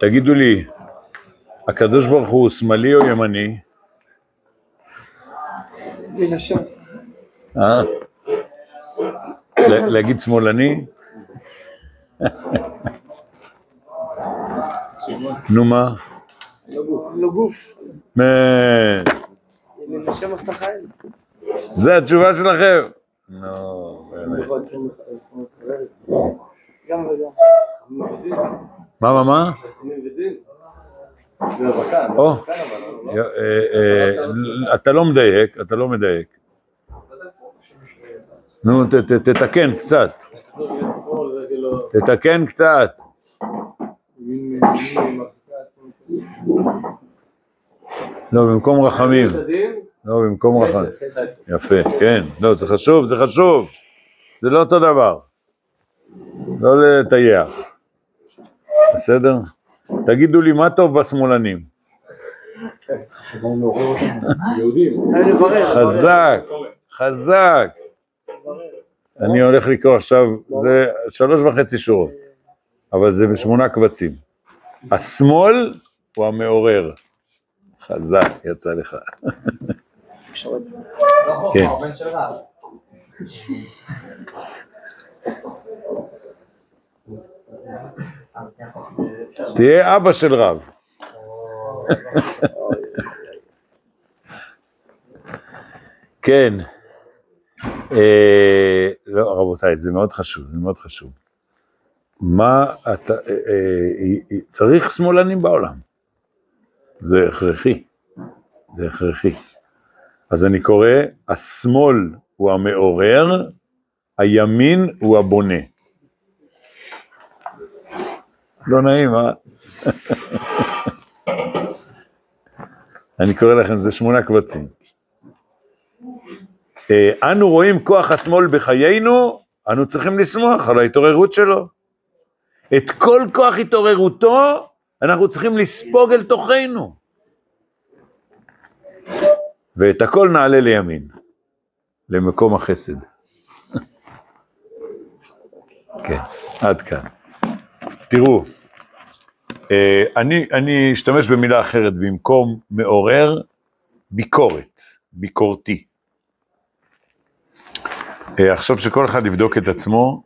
תגידו לי, הקדוש ברוך הוא שמאלי או ימני? אה? להגיד שמאלני? נו מה? לא גוף. זה התשובה שלכם? נו, באמת. מה, מה, מה? יא- אה, אה, אתה לא מדייק, אתה לא מדייק. נו, תתקן קצת, תתקן קצת. לא, במקום רחמים. לא, במקום רחמים. יפה, כן. לא, זה חשוב, זה חשוב. זה לא אותו דבר. לא לטייח. בסדר? תגידו לי, מה טוב בשמאלנים? חזק, חזק. אני הולך לקרוא עכשיו, זה שלוש וחצי שורות, אבל זה בשמונה קבצים. השמאל הוא המעורר. חזק, יצא לך. כן. תהיה אבא של רב. כן. אה, לא, רבותיי, זה מאוד חשוב, זה מאוד חשוב. מה אתה, אה, אה, צריך שמאלנים בעולם. זה הכרחי, זה הכרחי. אז אני קורא, השמאל הוא המעורר, הימין הוא הבונה. לא נעים, אה? אני קורא לכם, זה שמונה קבצים. אה, אנו רואים כוח השמאל בחיינו, אנו צריכים לשמוח על ההתעוררות שלו. את כל כוח התעוררותו אנחנו צריכים לספוג אל תוכנו. ואת הכל נעלה לימין, למקום החסד. כן, עד כאן. תראו, אני, אני אשתמש במילה אחרת במקום מעורר, ביקורת, ביקורתי. אה, עכשיו שכל אחד יבדוק את עצמו,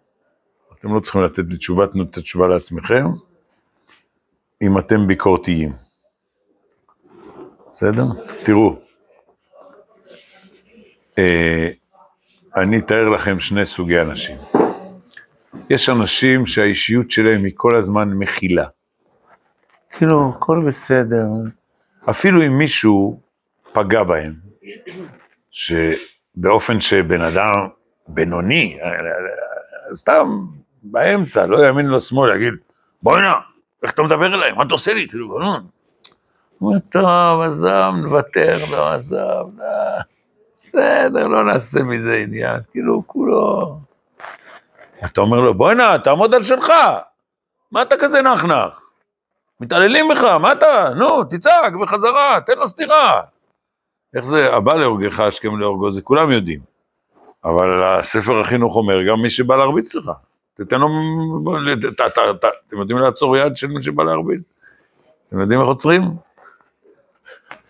אתם לא צריכים לתת לי תשובה, תנו את התשובה לעצמכם, אם אתם ביקורתיים. בסדר? תראו, אה, אני אתאר לכם שני סוגי אנשים. יש אנשים שהאישיות שלהם היא כל הזמן מכילה. כאילו, הכל בסדר. אפילו אם מישהו פגע בהם, שבאופן שבן אדם בינוני, סתם באמצע, לא ימין לא שמאל, יגיד, בוא'נה, איך אתה מדבר אליי? מה אתה עושה לי? כאילו, לא. הוא אומר, טוב, עזב, נוותר, לא עזב, לא. בסדר, לא נעשה מזה עניין, כאילו, כולו... אתה אומר לו, בוא'נה, תעמוד על שלך, מה אתה כזה נחנח? מתעללים בך, מה אתה? נו, תצעק בחזרה, תן לו סטירה. איך זה, הבא להורגך השכם להורגו, זה כולם יודעים. אבל הספר החינוך אומר, גם מי שבא להרביץ לך, תתן לו, ת- ת- ת- אתם יודעים לעצור יד של מי שבא להרביץ? אתם יודעים איך עוצרים?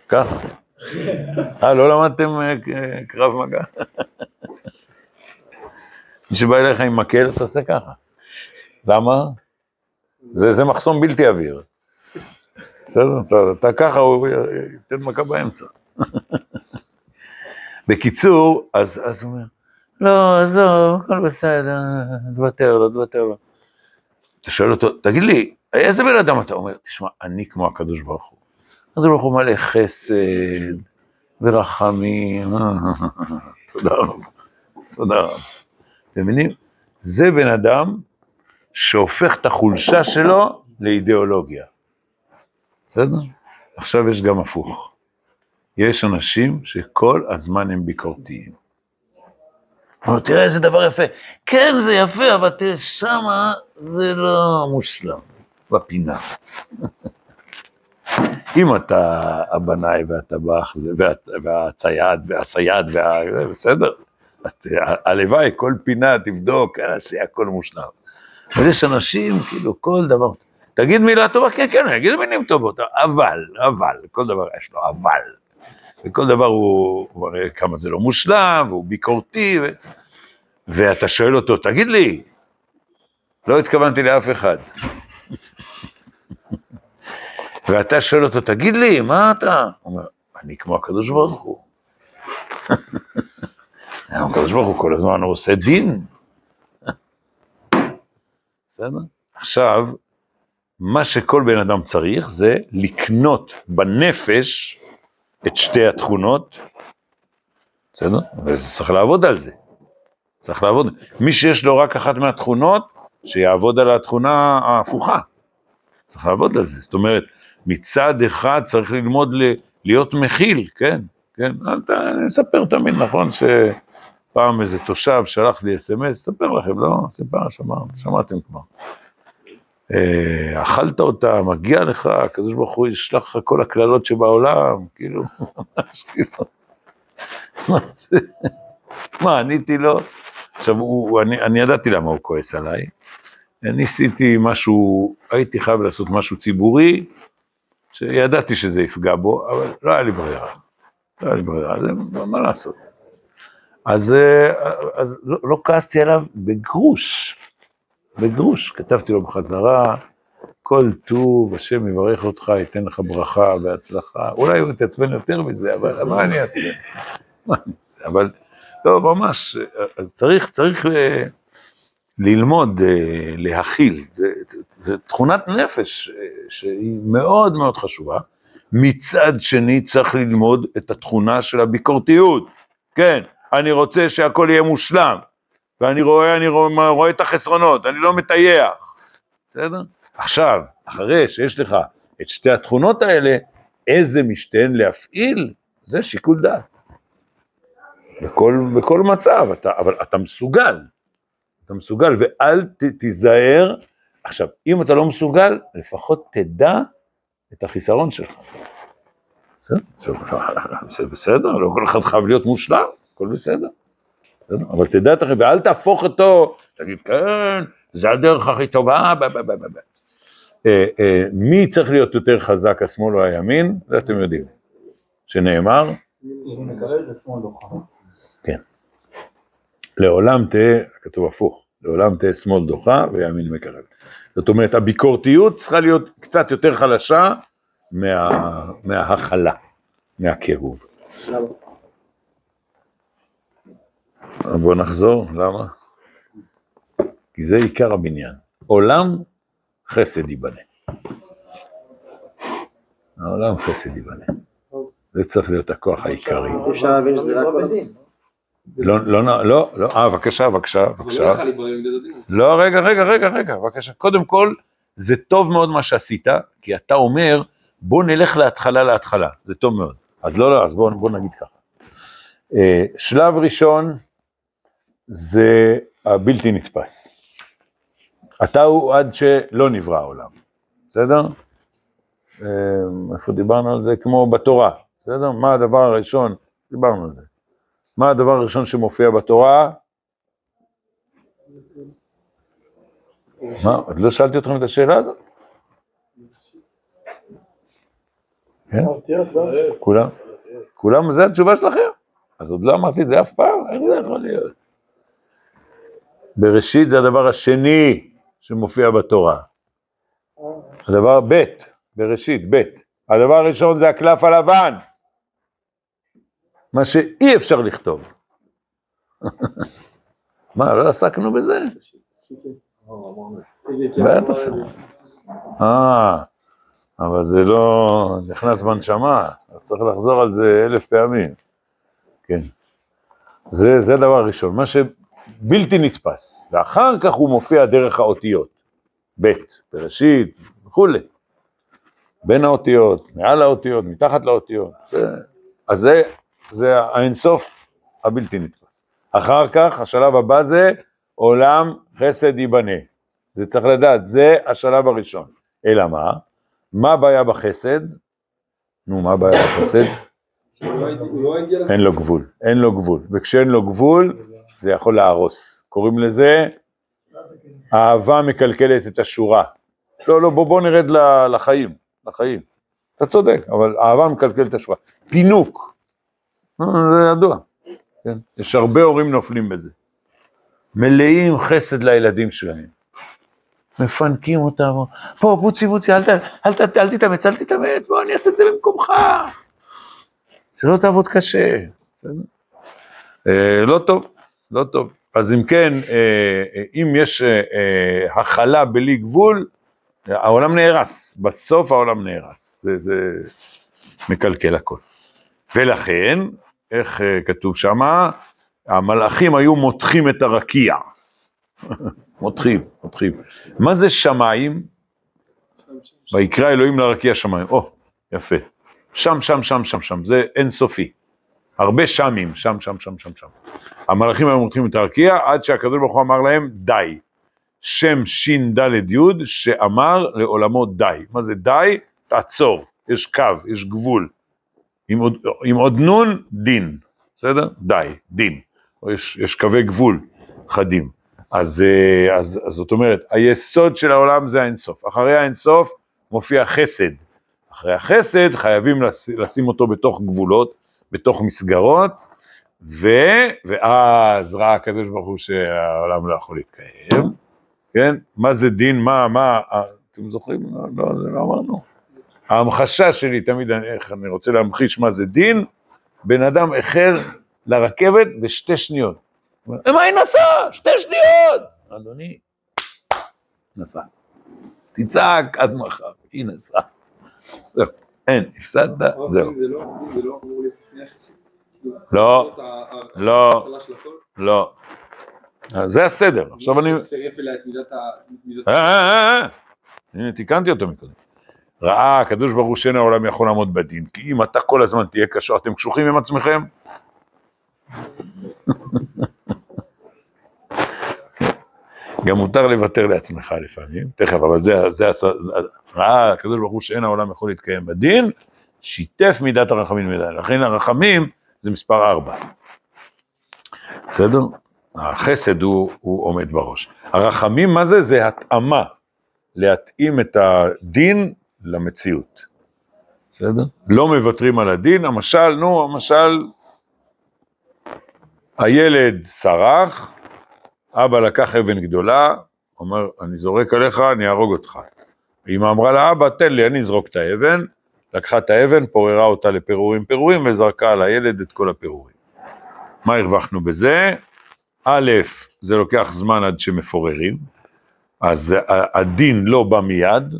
ככה. אה, לא למדתם אה, ק- קרב מגע? מי שבא אליך עם מקל, אתה עושה ככה. למה? זה, זה מחסום בלתי עביר. בסדר? אתה, אתה ככה, הוא ייתן מכה באמצע. בקיצור, אז, אז הוא אומר, לא, עזוב, הכל בסדר, תוותר לו, תוותר לו. אתה שואל אותו, תגיד לי, איזה בן אדם אתה? אומר, תשמע, אני כמו הקדוש ברוך הוא. הקדוש ברוך הוא מלא חסד ורחמים, תודה רבה, תודה רבה. אתם מבינים? זה בן אדם שהופך את החולשה שלו לאידיאולוגיה. בסדר? עכשיו יש גם הפוך. יש אנשים שכל הזמן הם ביקורתיים. אבל תראה איזה דבר יפה. כן, זה יפה, אבל תראה, שמה זה לא מושלם, בפינה. אם אתה הבנאי והטבח והצייד והסייד, וה... בסדר, אז הלוואי, כל פינה תבדוק, אה, שיהיה הכל מושלם. אבל יש אנשים, כאילו, כל דבר, תגיד מילה טובה, כן, כן, אני אגיד מילים טובות, אבל, אבל, כל דבר יש לו אבל. וכל דבר הוא, הוא מראה כמה זה לא מושלם, והוא ביקורתי, ו... ואתה שואל אותו, תגיד לי, לא התכוונתי לאף אחד. ואתה שואל אותו, תגיד לי, מה אתה? הוא אומר, אני כמו הקדוש ברוך הוא. הקדוש ברוך הוא כל הזמן הוא עושה דין. בסדר? עכשיו, מה שכל בן אדם צריך זה לקנות בנפש את שתי התכונות, בסדר? וצריך לעבוד על זה. צריך לעבוד. מי שיש לו רק אחת מהתכונות, שיעבוד על התכונה ההפוכה. צריך לעבוד על זה. זאת אומרת, מצד אחד צריך ללמוד ל- להיות מכיל, כן? כן? ת... אני אספר תמיד, נכון, שפעם איזה תושב שלח לי אס.אם.אס, אספר לכם, לא? סיפר, שמע, שמעתם כבר. אה, אכלת אותה, מגיע לך, הקדוש ברוך הוא ישלח לך כל הקללות שבעולם, כאילו, ממש כאילו, מה זה? מה, עניתי לו? עכשיו, הוא, אני, אני ידעתי למה הוא כועס עליי. ניסיתי משהו, הייתי חייב לעשות משהו ציבורי, שידעתי שזה יפגע בו, אבל לא היה לי ברירה. לא היה לי ברירה, אז מה- מה לעשות? אז, אה, אז לא, לא כעסתי עליו בגרוש, בגרוש. כתבתי לו בחזרה, כל טוב, השם יברך אותך, ייתן לך ברכה והצלחה. אולי הוא יתעצבן יותר מזה, אבל מה אני אעשה? אבל לא, ממש, אז צריך, צריך ללמוד, אה, להכיל. זה, זה, זה תכונת נפש אה, שהיא מאוד מאוד חשובה. מצד שני צריך ללמוד את התכונה של הביקורתיות. כן, אני רוצה שהכל יהיה מושלם, ואני רואה, אני רואה, רואה את החסרונות, אני לא מטייח, בסדר? עכשיו, אחרי שיש לך את שתי התכונות האלה, איזה משתיהן להפעיל, זה שיקול דעת. בכל, בכל מצב, אתה, אבל אתה מסוגל, אתה מסוגל, ואל ת, תיזהר. עכשיו, אם אתה לא מסוגל, לפחות תדע את החיסרון שלך. בסדר? בסדר, לא כל אחד חייב להיות מושלם, הכל בסדר. אבל תדע את החיסרון, ואל תהפוך אותו, תגיד, כן, זה הדרך הכי טובה. אה, אה, מי צריך להיות יותר חזק, השמאל או הימין? זה אתם יודעים. שנאמר, כן. לעולם תהא, כתוב הפוך, לעולם תהא שמאל דוחה וימין מקרב. זאת אומרת, הביקורתיות צריכה להיות קצת יותר חלשה מה, מההכלה, מהקירוב. בואו נחזור, למה? כי זה עיקר הבניין. עולם חסד ייבנה. העולם חסד ייבנה. זה צריך להיות הכוח העיקרי. אפשר להבין שזה רק... לא, לא, לא, לא, לא, אה, בבקשה, בבקשה, לא בבקשה. לא, רגע, רגע, רגע, רגע, בבקשה. קודם כל, זה טוב מאוד מה שעשית, כי אתה אומר, בוא נלך להתחלה להתחלה, זה טוב מאוד. אז לא, לא, אז בוא, בוא נגיד ככה. אה, שלב ראשון זה הבלתי נתפס. אתה הוא עד שלא נברא העולם, בסדר? אה, איפה דיברנו על זה? כמו בתורה, בסדר? מה הדבר הראשון? דיברנו על זה. מה הדבר הראשון שמופיע בתורה? מה, עוד לא שאלתי אתכם את השאלה הזאת? כן? כולם? כולם, זה התשובה שלכם? אז עוד לא אמרתי את זה אף פעם? איך זה יכול להיות? בראשית זה הדבר השני שמופיע בתורה. הדבר ב', בראשית, ב'. הדבר הראשון זה הקלף הלבן. מה שאי אפשר לכתוב. מה, לא עסקנו בזה? בטח ש... אה, אבל זה לא נכנס בנשמה, אז צריך לחזור על זה אלף פעמים. כן. זה, זה הדבר הראשון, מה שבלתי נתפס. ואחר כך הוא מופיע דרך האותיות. ב', בראשית וכולי. בין האותיות, מעל האותיות, מתחת לאותיות. זה, אז זה, זה האינסוף הבלתי נתפס. אחר כך, השלב הבא זה עולם חסד ייבנה. זה צריך לדעת, זה השלב הראשון. אלא מה? מה הבעיה בחסד? נו, מה הבעיה בחסד? לא. אין לו גבול, אין לו גבול. וכשאין לו גבול, זה יכול להרוס. קוראים לזה, אהבה מקלקלת את השורה. לא, לא, בוא, בוא נרד לחיים, לחיים. אתה צודק, אבל אהבה מקלקלת את השורה. פינוק, אה, זה ידוע, כן? יש הרבה הורים נופלים בזה. מלאים חסד לילדים שלהם. מפנקים אותם, פה, בוצי, בוצי, אל, ת- אל, ת- אל תתאמץ, אל תתאמץ, בוא, אני אעשה את זה במקומך. שלא תעבוד קשה, בסדר? אה, לא טוב, לא טוב. אז אם כן, אה, אה, אם יש אה, הכלה בלי גבול, העולם נהרס, בסוף העולם נהרס, זה, זה מקלקל הכל. ולכן, איך כתוב שמה? המלאכים היו מותחים את הרקיע. מותחים, מותחים. מה זה שמיים? ויקרא אלוהים לרקיע שמיים. או, יפה. שם, שם, שם, שם, שם, זה אינסופי. הרבה שמים, שם, שם, שם, שם, שם. המלאכים היו מותחים את הרקיע עד שהקדוש ברוך הוא אמר להם די. שם ש"ד י' שאמר לעולמו די. מה זה די? תעצור, יש קו, יש גבול. עם עוד, עם עוד נון, דין, בסדר? די, דין. יש, יש קווי גבול חדים. אז, אה, אז, אז זאת אומרת, היסוד של העולם זה האינסוף. אחרי האינסוף מופיע חסד. אחרי החסד חייבים לש, לשים אותו בתוך גבולות, בתוך מסגרות, ו, ואז ראה הקדוש ברוך הוא שהעולם לא יכול להתקיים, כן? מה זה דין, מה, מה, אה, אתם זוכרים? לא, לא, זה לא אמרנו. ההמחשה שלי תמיד, אני, איך אני רוצה להמחיש מה זה דין, בן אדם איחר לרכבת בשתי שניות. הוא אומר, מה היא נסעה? שתי שניות! אדוני, נסע. תצעק עד מחר, היא נסעה. זהו, אין, הפסדת, זהו. לא, לא. לא, זה הסדר, עכשיו אני... אה, אה, אה. הנה, תיקנתי אותו מקודם. ראה הקדוש ברוך הוא שאין העולם יכול לעמוד בדין, כי אם אתה כל הזמן תהיה קשור, אתם קשוחים עם עצמכם? גם מותר לוותר לעצמך לפעמים, תכף, אבל זה, זה, ראה הקדוש ברוך הוא שאין העולם יכול להתקיים בדין, שיתף מידת הרחמים מידה, לכן הרחמים זה מספר ארבע. בסדר? החסד הוא, הוא עומד בראש. הרחמים, מה זה? זה התאמה, להתאים את הדין למציאות. בסדר? לא מוותרים על הדין, המשל, נו, המשל, הילד סרח, אבא לקח אבן גדולה, אומר, אני זורק עליך, אני אהרוג אותך. אמא אמרה לאבא, תן לי, אני אזרוק את האבן, לקחה את האבן, פוררה אותה לפירורים פירורים, וזרקה על הילד את כל הפירורים. מה הרווחנו בזה? א', זה לוקח זמן עד שמפוררים, אז הדין לא בא מיד,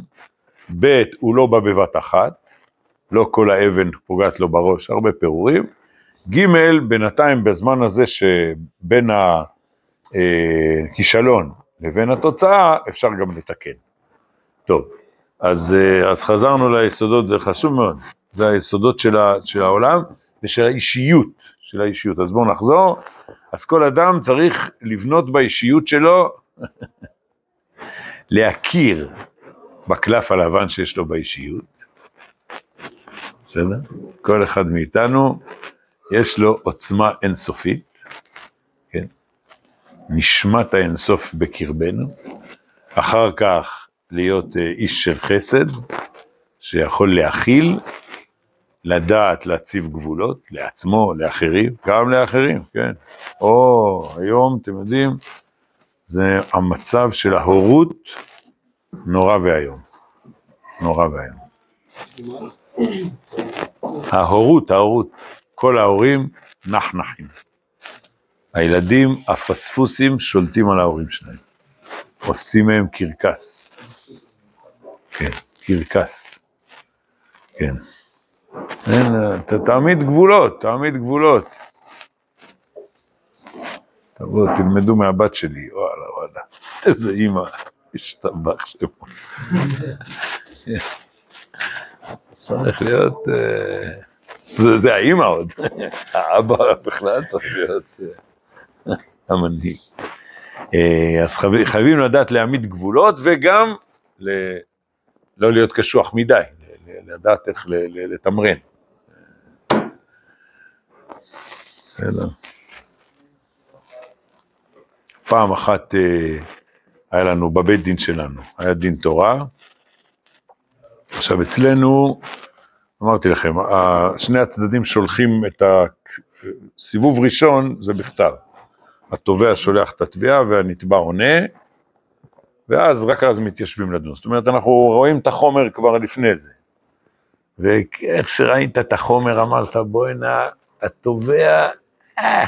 ב', הוא לא בא בבת אחת, לא כל האבן פוגעת לו בראש, הרבה פירורים, ג', בינתיים בזמן הזה שבין הכישלון לבין התוצאה, אפשר גם לתקן. טוב, אז, אה, אז חזרנו ליסודות, זה חשוב מאוד, זה היסודות של, ה, של העולם ושל האישיות, של האישיות. אז בואו נחזור. אז כל אדם צריך לבנות באישיות שלו, להכיר בקלף הלבן שיש לו באישיות, בסדר? כל אחד מאיתנו יש לו עוצמה אינסופית, כן? נשמת האינסוף בקרבנו, אחר כך להיות אה, איש של חסד, שיכול להכיל, לדעת להציב גבולות לעצמו, לאחרים, גם לאחרים, כן. או, היום, אתם יודעים, זה המצב של ההורות נורא ואיום. נורא ואיום. ההורות, ההורות, כל ההורים נחנחים. הילדים הפספוסים שולטים על ההורים שלהם. עושים מהם קרקס. כן, קרקס. כן. תעמיד גבולות, תעמיד גבולות. תבואו, תלמדו מהבת שלי, וואלה, וואלה. איזה אימא, השתבח שמו. צריך להיות... אה, זה, האימא עוד. האבא בכלל צריך להיות אה, המנהיג. אה, אז חייב- חייבים לדעת להעמיד גבולות וגם לא להיות קשוח מדי, לדעת איך לתמרן. בסדר. פעם אחת אה, היה לנו בבית דין שלנו, היה דין תורה. עכשיו אצלנו, אמרתי לכם, שני הצדדים שולחים את הסיבוב ראשון, זה בכתב. התובע שולח את התביעה והנתבע עונה, ואז, רק אז מתיישבים לדון. זאת אומרת, אנחנו רואים את החומר כבר לפני זה. ואיך שראית את החומר, אמרת, בוא'נה, התובע, אה,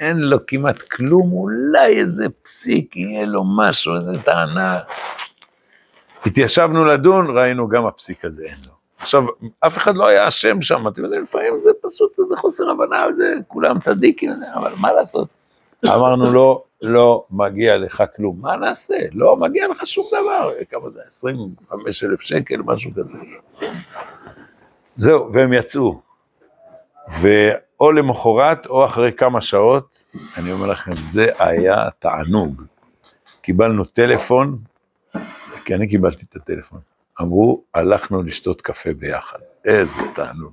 אין לו כמעט כלום, אולי איזה פסיק, יהיה לו משהו, איזה טענה. התיישבנו לדון, ראינו גם הפסיק הזה אין לו. עכשיו, אף אחד לא היה אשם שם, אתם יודעים, לפעמים זה פשוט איזה חוסר הבנה, זה כולם צדיקים, אבל מה לעשות? אמרנו לו, לא מגיע לך כלום, מה נעשה? לא מגיע לך שום דבר, כמה זה, 25 אלף שקל, משהו כזה. זהו, והם יצאו. ואו למחרת או אחרי כמה שעות, אני אומר לכם, זה היה תענוג. קיבלנו טלפון, כי אני קיבלתי את הטלפון. אמרו, הלכנו לשתות קפה ביחד. איזה תענוג.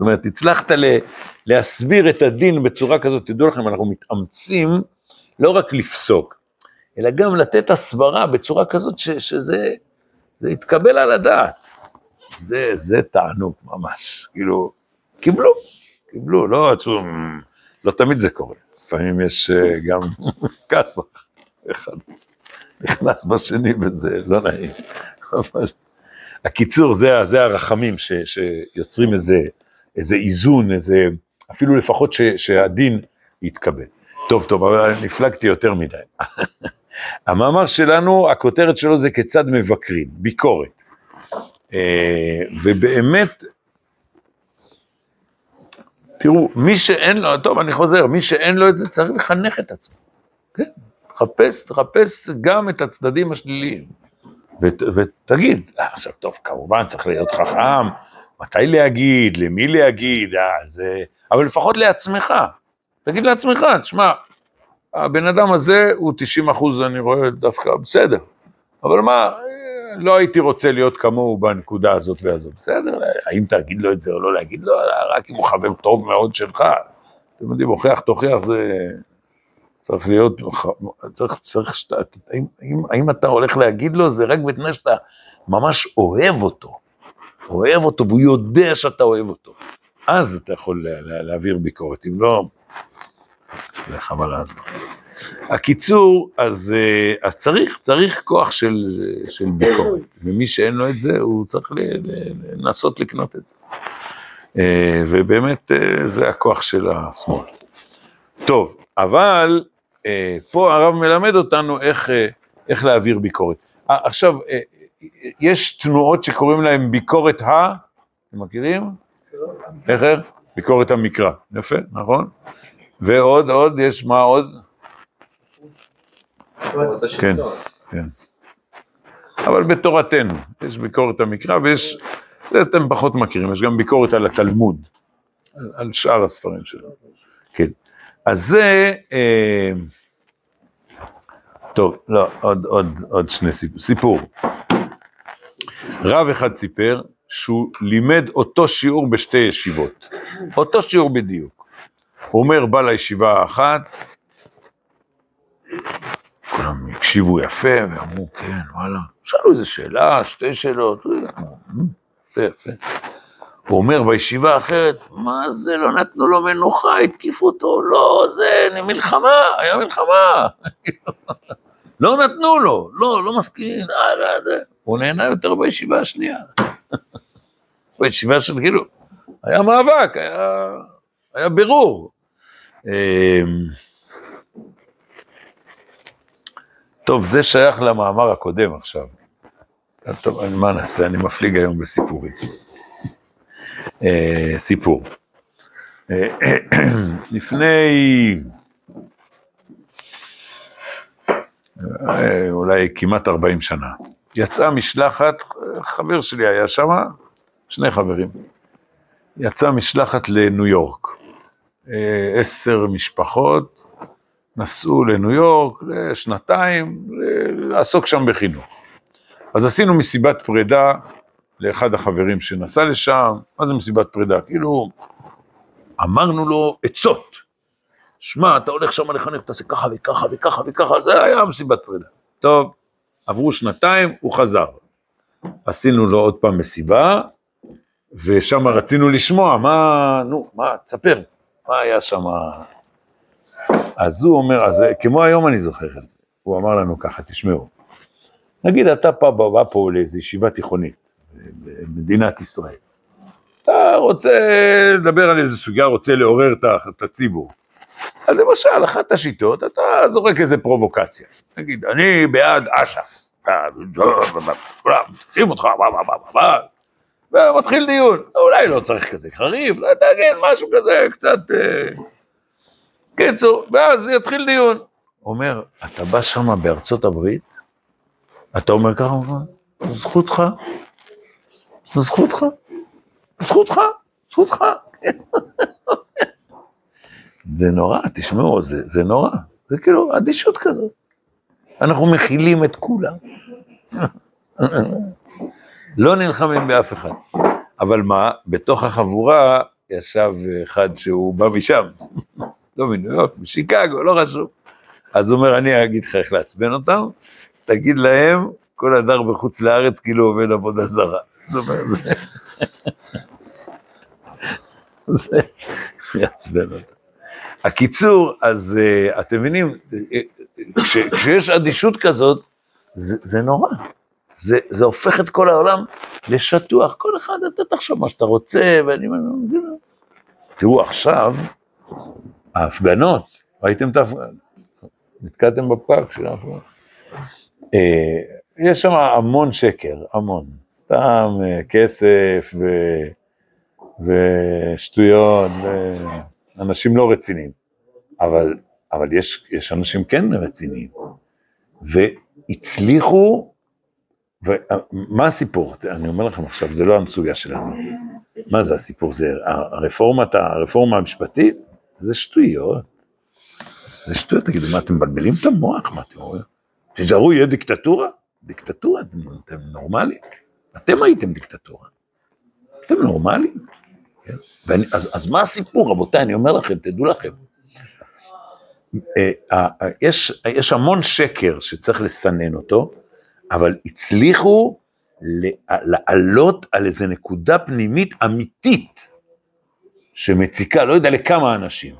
זאת אומרת, הצלחת ל- להסביר את הדין בצורה כזאת, תדעו לכם, אנחנו מתאמצים לא רק לפסוק, אלא גם לתת הסברה בצורה כזאת ש- שזה זה יתקבל על הדעת. זה, זה תענוג ממש, כאילו, קיבלו, קיבלו, לא עצום, לא תמיד זה קורה, לפעמים יש אה, גם כסח, אחד נכנס בשני וזה לא נעים, אבל הקיצור, זה, זה הרחמים ש, שיוצרים איזה, איזה איזון, איזה, אפילו לפחות ש, שהדין יתקבל. טוב, טוב, אבל נפלגתי יותר מדי. המאמר שלנו, הכותרת שלו זה כיצד מבקרים, ביקורת. אה, ובאמת, תראו, מי שאין לו, טוב, אני חוזר, מי שאין לו את זה צריך לחנך את עצמו. כן, תחפש, תחפש גם את הצדדים השליליים. ות, ותגיד, אה, עכשיו טוב, כמובן צריך להיות חכם, מתי להגיד, למי להגיד, אה, זה... אבל לפחות לעצמך. תגיד לעצמך, תשמע, הבן אדם הזה הוא 90 אחוז, אני רואה דווקא בסדר. אבל מה, לא הייתי רוצה להיות כמוהו בנקודה הזאת והזאת. בסדר, האם תגיד לו את זה או לא להגיד לו, רק אם הוא חבר טוב מאוד שלך. אתם יודעים, הוכיח תוכיח זה... צריך להיות, צריך, צריך שאתה, האם, האם, האם אתה הולך להגיד לו, זה רק בתנאי שאתה ממש אוהב אותו. אוהב אותו, והוא יודע שאתה אוהב אותו. אז אתה יכול לה, לה, להעביר ביקורת, אם לא, זה חבל הזמן. הקיצור, אז, אה, אז צריך, צריך כוח של, של ביקורת, ומי שאין לו את זה, הוא צריך לנסות לקנות את זה. אה, ובאמת, אה, זה הכוח של השמאל. טוב, אבל פה הרב מלמד אותנו איך, איך להעביר ביקורת. עכשיו, יש תנועות שקוראים להן ביקורת ה... אתם מכירים? איך? ביקורת המקרא. יפה, נכון? ועוד, עוד, יש מה עוד? כן, כן. אבל בתורתנו, יש ביקורת המקרא ויש, זה אתם פחות מכירים, יש גם ביקורת על התלמוד, על, על שאר הספרים שלו. כן. אז זה, אה, טוב, לא, עוד, עוד, עוד שני סיפור. סיפור. רב אחד סיפר שהוא לימד אותו שיעור בשתי ישיבות, אותו שיעור בדיוק. הוא אומר, בא לישיבה האחת, כולם הקשיבו יפה ואמרו, כן, וואלה, שאלו איזה שאלה, שתי שאלות, יפה, יפה. הוא אומר בישיבה האחרת, מה זה, לא נתנו לו מנוחה, התקיפו אותו, לא, זה מלחמה, היה מלחמה. לא נתנו לו, לא, לא מסכים, אה, לא, זה. הוא נהנה יותר בישיבה השנייה. בישיבה של כאילו, היה מאבק, היה, היה בירור. אמ, טוב, זה שייך למאמר הקודם עכשיו. טוב, מה נעשה, אני מפליג היום בסיפורים. אה, סיפור. אה, לפני אה, אולי כמעט 40 שנה, יצאה משלחת, חבר שלי היה שם, שני חברים, יצאה משלחת לניו יורק. אה, עשר משפחות נסעו לניו יורק לשנתיים, לעסוק שם בחינוך. אז עשינו מסיבת פרידה לאחד החברים שנסע לשם, מה זה מסיבת פרידה? כאילו, אמרנו לו עצות. שמע, אתה הולך שם לחנך, תעשה ככה וככה וככה וככה, זה היה מסיבת פרידה. טוב, עברו שנתיים, הוא חזר. עשינו לו עוד פעם מסיבה, ושם רצינו לשמוע, מה, נו, מה, תספר, מה היה שם? אז הוא אומר, אז כמו היום אני זוכר את זה, הוא אמר לנו ככה, תשמעו, נגיד אתה פה בא פה לאיזו ישיבה תיכונית במדינת ישראל, אתה רוצה לדבר על איזו סוגיה, רוצה לעורר את הציבור. אז למשל, אחת השיטות, אתה זורק איזה פרובוקציה. נגיד, אני בעד אש"ף. אתה- כולם, תוקפים אותך, מה, מה, מה, מה, מה, ומתחיל דיון. אולי לא צריך כזה חריף, לא תגיד משהו כזה, קצת... אה, קיצור, ואז יתחיל דיון. אומר, אתה בא שם בארצות הברית, אתה אומר ככה, זכותך, זכותך, זכותך, זכותך. זה נורא, תשמעו, זה, זה נורא. זה כאילו אדישות כזאת. אנחנו מכילים את כולם. לא נלחמים באף אחד. אבל מה, בתוך החבורה ישב אחד שהוא בא משם, לא מניו יורק, משיקגו, לא חשוב. אז הוא אומר, אני אגיד לך איך לעצבן אותם, תגיד להם, כל הדר בחוץ לארץ כאילו עובד עבודה זרה. זאת אומרת, זה... זה יעצבן אותם. הקיצור, אז uh, אתם מבינים, אה, כש, כשיש אדישות כזאת, זה, זה נורא. זה, זה הופך את כל העולם לשטוח. כל אחד, אתה תחשוב מה שאתה רוצה, ואני אומר, תראו, עכשיו, ההפגנות, ראיתם את ההפגנות? נתקעתם בפקק של ההפגנות? אה, יש שם המון שקר, המון. סתם אה, כסף ו... ושטויות, ואנשים לא רציניים. אבל, אבל יש, יש אנשים כן רציניים. והצליחו, ומה הסיפור? אני אומר לכם עכשיו, זה לא המצויה שלנו. מה זה הסיפור? זה הרפורמה, הרפורמה המשפטית? זה שטויות. זה שטויות, תגידו, מה אתם מבלבלים את המוח? מה אתם אומרים? תיזהרו, יהיה דיקטטורה? דיקטטורה? אתם, אתם נורמליים? אתם הייתם דיקטטורה. אתם נורמליים? כן? ואני, אז, אז מה הסיפור, רבותיי? אני אומר לכם, תדעו לכם. אה, אה, יש, יש המון שקר שצריך לסנן אותו, אבל הצליחו לעלות על איזו נקודה פנימית אמיתית שמציקה, לא יודע לכמה אנשים.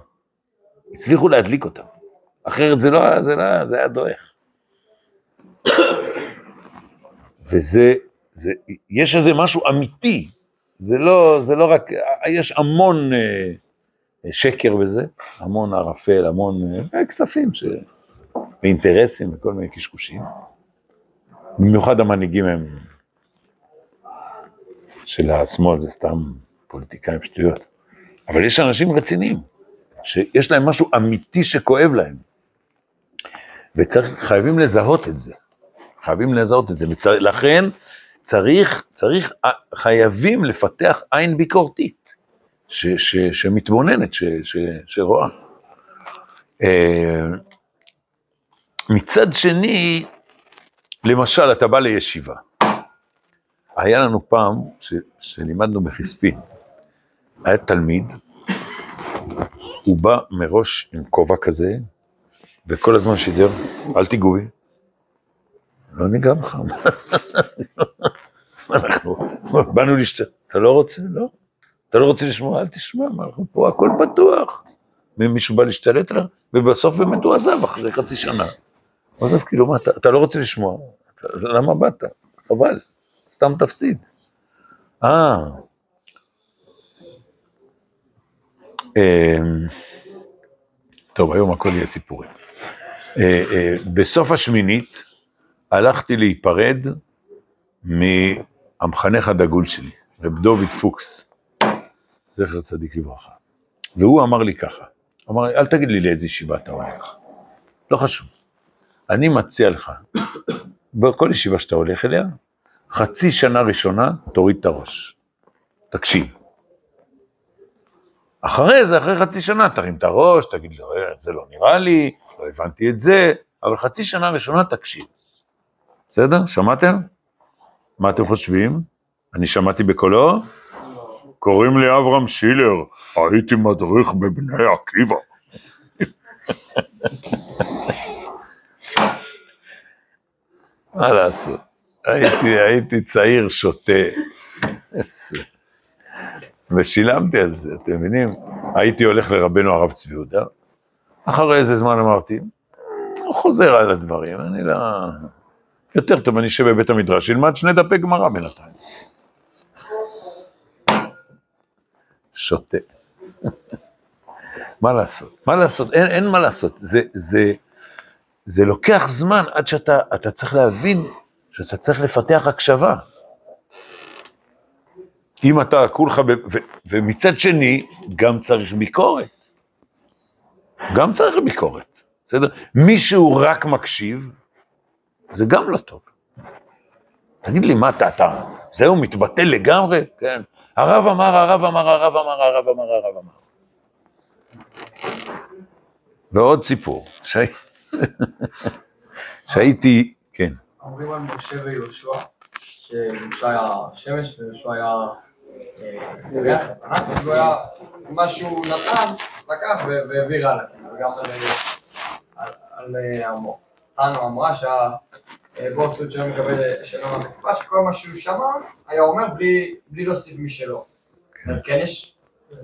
הצליחו להדליק אותם. אחרת זה לא, זה לא, זה היה דועך. וזה, זה, יש איזה משהו אמיתי, זה לא, זה לא רק, יש המון אה, שקר בזה, המון ערפל, המון אה, כספים ש... ואינטרסים וכל מיני קשקושים. במיוחד המנהיגים הם של השמאל, זה סתם פוליטיקאים שטויות. אבל יש אנשים רציניים, שיש להם משהו אמיתי שכואב להם. וחייבים לזהות את זה. חייבים לזהות את זה. ולכן צריך, צריך, חייבים לפתח עין ביקורתית, ש, ש, שמתבוננת, ש, ש, שרואה. מצד שני, למשל, אתה בא לישיבה. היה לנו פעם, ש, שלימדנו בחספין, היה תלמיד, הוא בא מראש עם כובע כזה, וכל הזמן שידר, אל תיגעו בי. לא ניגע בך. אנחנו באנו לשת... אתה לא רוצה? לא. אתה לא רוצה לשמוע? אל תשמע, אנחנו פה, הכל פתוח. מישהו בא להשתלט עליו, ובסוף באמת הוא עזב אחרי חצי שנה. הוא עזב, כאילו, מה, אתה, אתה לא רוצה לשמוע? אתה, למה באת? חבל, סתם תפסיד. אה. טוב, היום הכל יהיה סיפורים. בסוף השמינית הלכתי להיפרד מהמחנך הדגול שלי, רב דוד פוקס, זכר צדיק לברכה. והוא אמר לי ככה, אמר לי, אל תגיד לי לאיזה ישיבה אתה הולך, לא חשוב. אני מציע לך, בכל ישיבה שאתה הולך אליה, חצי שנה ראשונה תוריד את הראש, תקשיב. אחרי זה, אחרי חצי שנה, תרים את הראש, תגיד, לא, זה לא נראה לי, לא הבנתי את זה, אבל חצי שנה ראשונה תקשיב. בסדר? שמעתם? מה אתם חושבים? אני שמעתי בקולו? קוראים לי אברהם שילר, הייתי מדריך בבני עקיבא. מה לעשות? הייתי, צעיר שותה. ושילמתי על זה, אתם מבינים? הייתי הולך לרבנו הרב צבי יהודה, אחרי איזה זמן אמרתי, הוא חוזר על הדברים, אני לא... יותר טוב, אני אשב בבית המדרש, אלמד שני דפי גמרא בינתיים. שותה. מה לעשות? מה לעשות? אין, אין מה לעשות. זה, זה, זה לוקח זמן עד שאתה אתה צריך להבין שאתה צריך לפתח הקשבה. אם אתה כולך, ב, ו, ומצד שני, גם צריך ביקורת. גם צריך ביקורת, בסדר? מי שהוא רק מקשיב, זה גם לא טוב. תגיד לי, מה אתה, אתה, זהו, מתבטל לגמרי? כן. הרב אמר, הרב אמר, הרב אמר, הרב אמר, הרב אמר. ועוד סיפור, שהי- שהייתי, כן, אומרים על משה ויהושע, שמשה היה שמש ויהושע היה אה, ענק, והוא היה, מה שהוא נתן, לקח והעביר הלאה, וגם על, אה, על, על אה, עמו. חנו אמרה שהבוסות שלו מקבל שלום מהמקופה, שכל מה שהוא שמע, היה אומר בלי, להוסיף משלו. כן יש אה,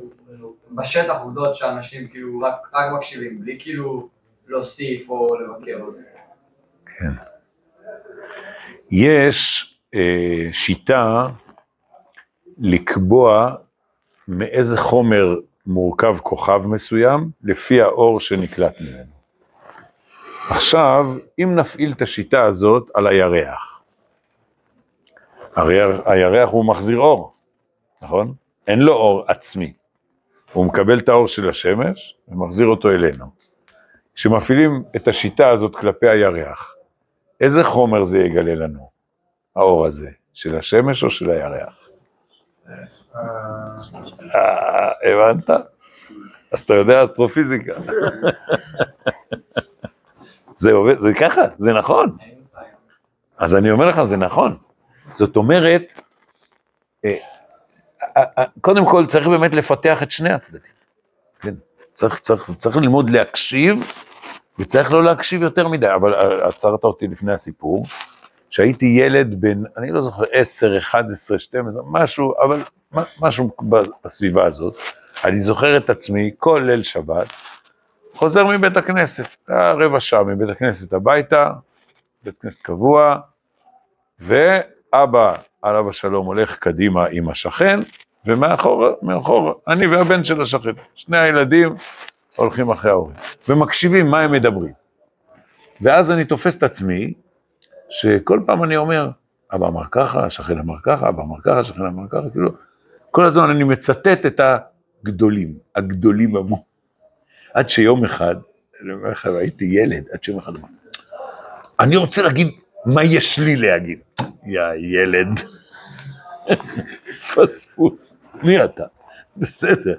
בשטח עובדות שאנשים כאילו רק, מקשיבים, בלי כאילו להוסיף או לבקר. כן. יש אה, שיטה לקבוע מאיזה חומר מורכב כוכב מסוים, לפי האור שנקלט ממנו. עכשיו, אם נפעיל את השיטה הזאת על הירח, הירח, הירח הוא מחזיר אור, נכון? אין לו אור עצמי. הוא מקבל את האור של השמש ומחזיר אותו אלינו. כשמפעילים את השיטה הזאת כלפי הירח, איזה חומר זה יגלה לנו, האור הזה, של השמש או של הירח? אה, הבנת? אז אתה יודע אסטרופיזיקה. זה עובד, זה ככה, זה נכון. אז אני אומר לך, זה נכון. זאת אומרת, אה, אה, אה, קודם כל צריך באמת לפתח את שני הצדדים. כן, צריך, צריך, צריך ללמוד להקשיב, וצריך לא להקשיב יותר מדי, אבל עצרת אותי לפני הסיפור, שהייתי ילד בן, אני לא זוכר, 10, 11, 12, משהו, אבל משהו בסביבה הזאת. אני זוכר את עצמי כל ליל שבת, חוזר מבית הכנסת, רבע שעה מבית הכנסת הביתה, בית כנסת קבוע, ואבא, עליו השלום, הולך קדימה עם השכן, ומאחור, מאחור, אני והבן של השכן, שני הילדים הולכים אחרי ההורים, ומקשיבים מה הם מדברים. ואז אני תופס את עצמי, שכל פעם אני אומר, אבא אמר ככה, השכן אמר ככה, אבא אמר ככה, השכן אמר ככה, כאילו, כל הזמן אני מצטט את הגדולים, הגדולים אמרו. עד שיום אחד, אני אומר לך, הייתי ילד, עד שיום אחד אמרתי, אני רוצה להגיד מה יש לי להגיד. יא ילד, פספוס, מי אתה? בסדר,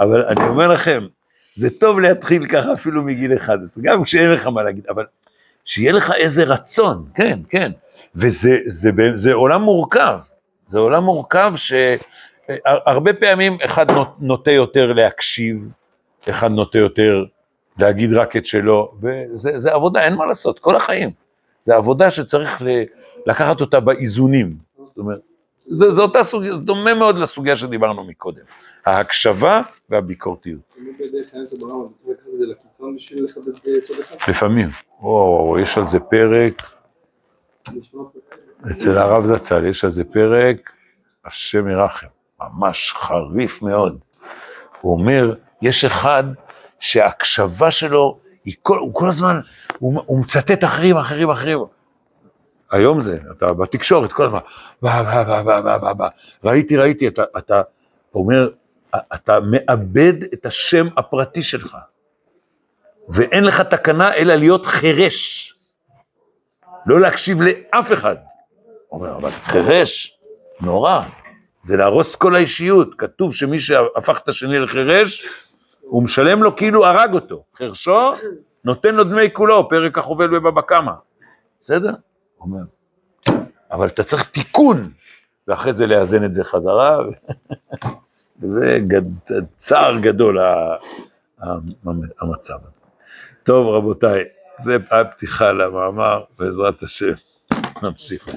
אבל אני אומר לכם, זה טוב להתחיל ככה אפילו מגיל 11, גם כשאין לך מה להגיד, אבל שיהיה לך איזה רצון, כן, כן, וזה זה, זה, זה עולם מורכב, זה עולם מורכב שהרבה פעמים אחד נוטה יותר להקשיב, אחד נוטה יותר להגיד רק את שלו, וזה זה עבודה, אין מה לעשות, כל החיים. זה עבודה שצריך ל- לקחת אותה באיזונים. זאת אומרת, זה, זה אותה סוגיה, זה דומה מאוד לסוגיה שדיברנו מקודם. ההקשבה והביקורתיות. לפעמים. וואו, יש על זה פרק. אצל הרב זצ"ל יש על זה פרק, השם ירחם, ממש חריף מאוד. הוא אומר, יש אחד שההקשבה שלו, היא כל, הוא כל הזמן, הוא, הוא מצטט אחרים, אחרים, אחרים. היום זה, אתה בתקשורת כל הזמן, בא, בא, בא, בא, בא, בא, בא. ראיתי, ראיתי, אתה, אתה אומר, אתה מאבד את השם הפרטי שלך, ואין לך תקנה אלא להיות חירש, לא להקשיב לאף אחד. אומר, אבל חירש, נורא, זה להרוס את כל האישיות. כתוב שמי שהפך את השני לחירש, הוא משלם לו כאילו הרג אותו. חירשו, נותן לו דמי כולו, פרק החובל בבבא קמא. בסדר? הוא אומר, אבל אתה צריך תיקון, ואחרי זה לאזן את זה חזרה, וזה גד... צער גדול המצב הזה. טוב רבותיי, זה הפתיחה למאמר, בעזרת השם, נמשיך.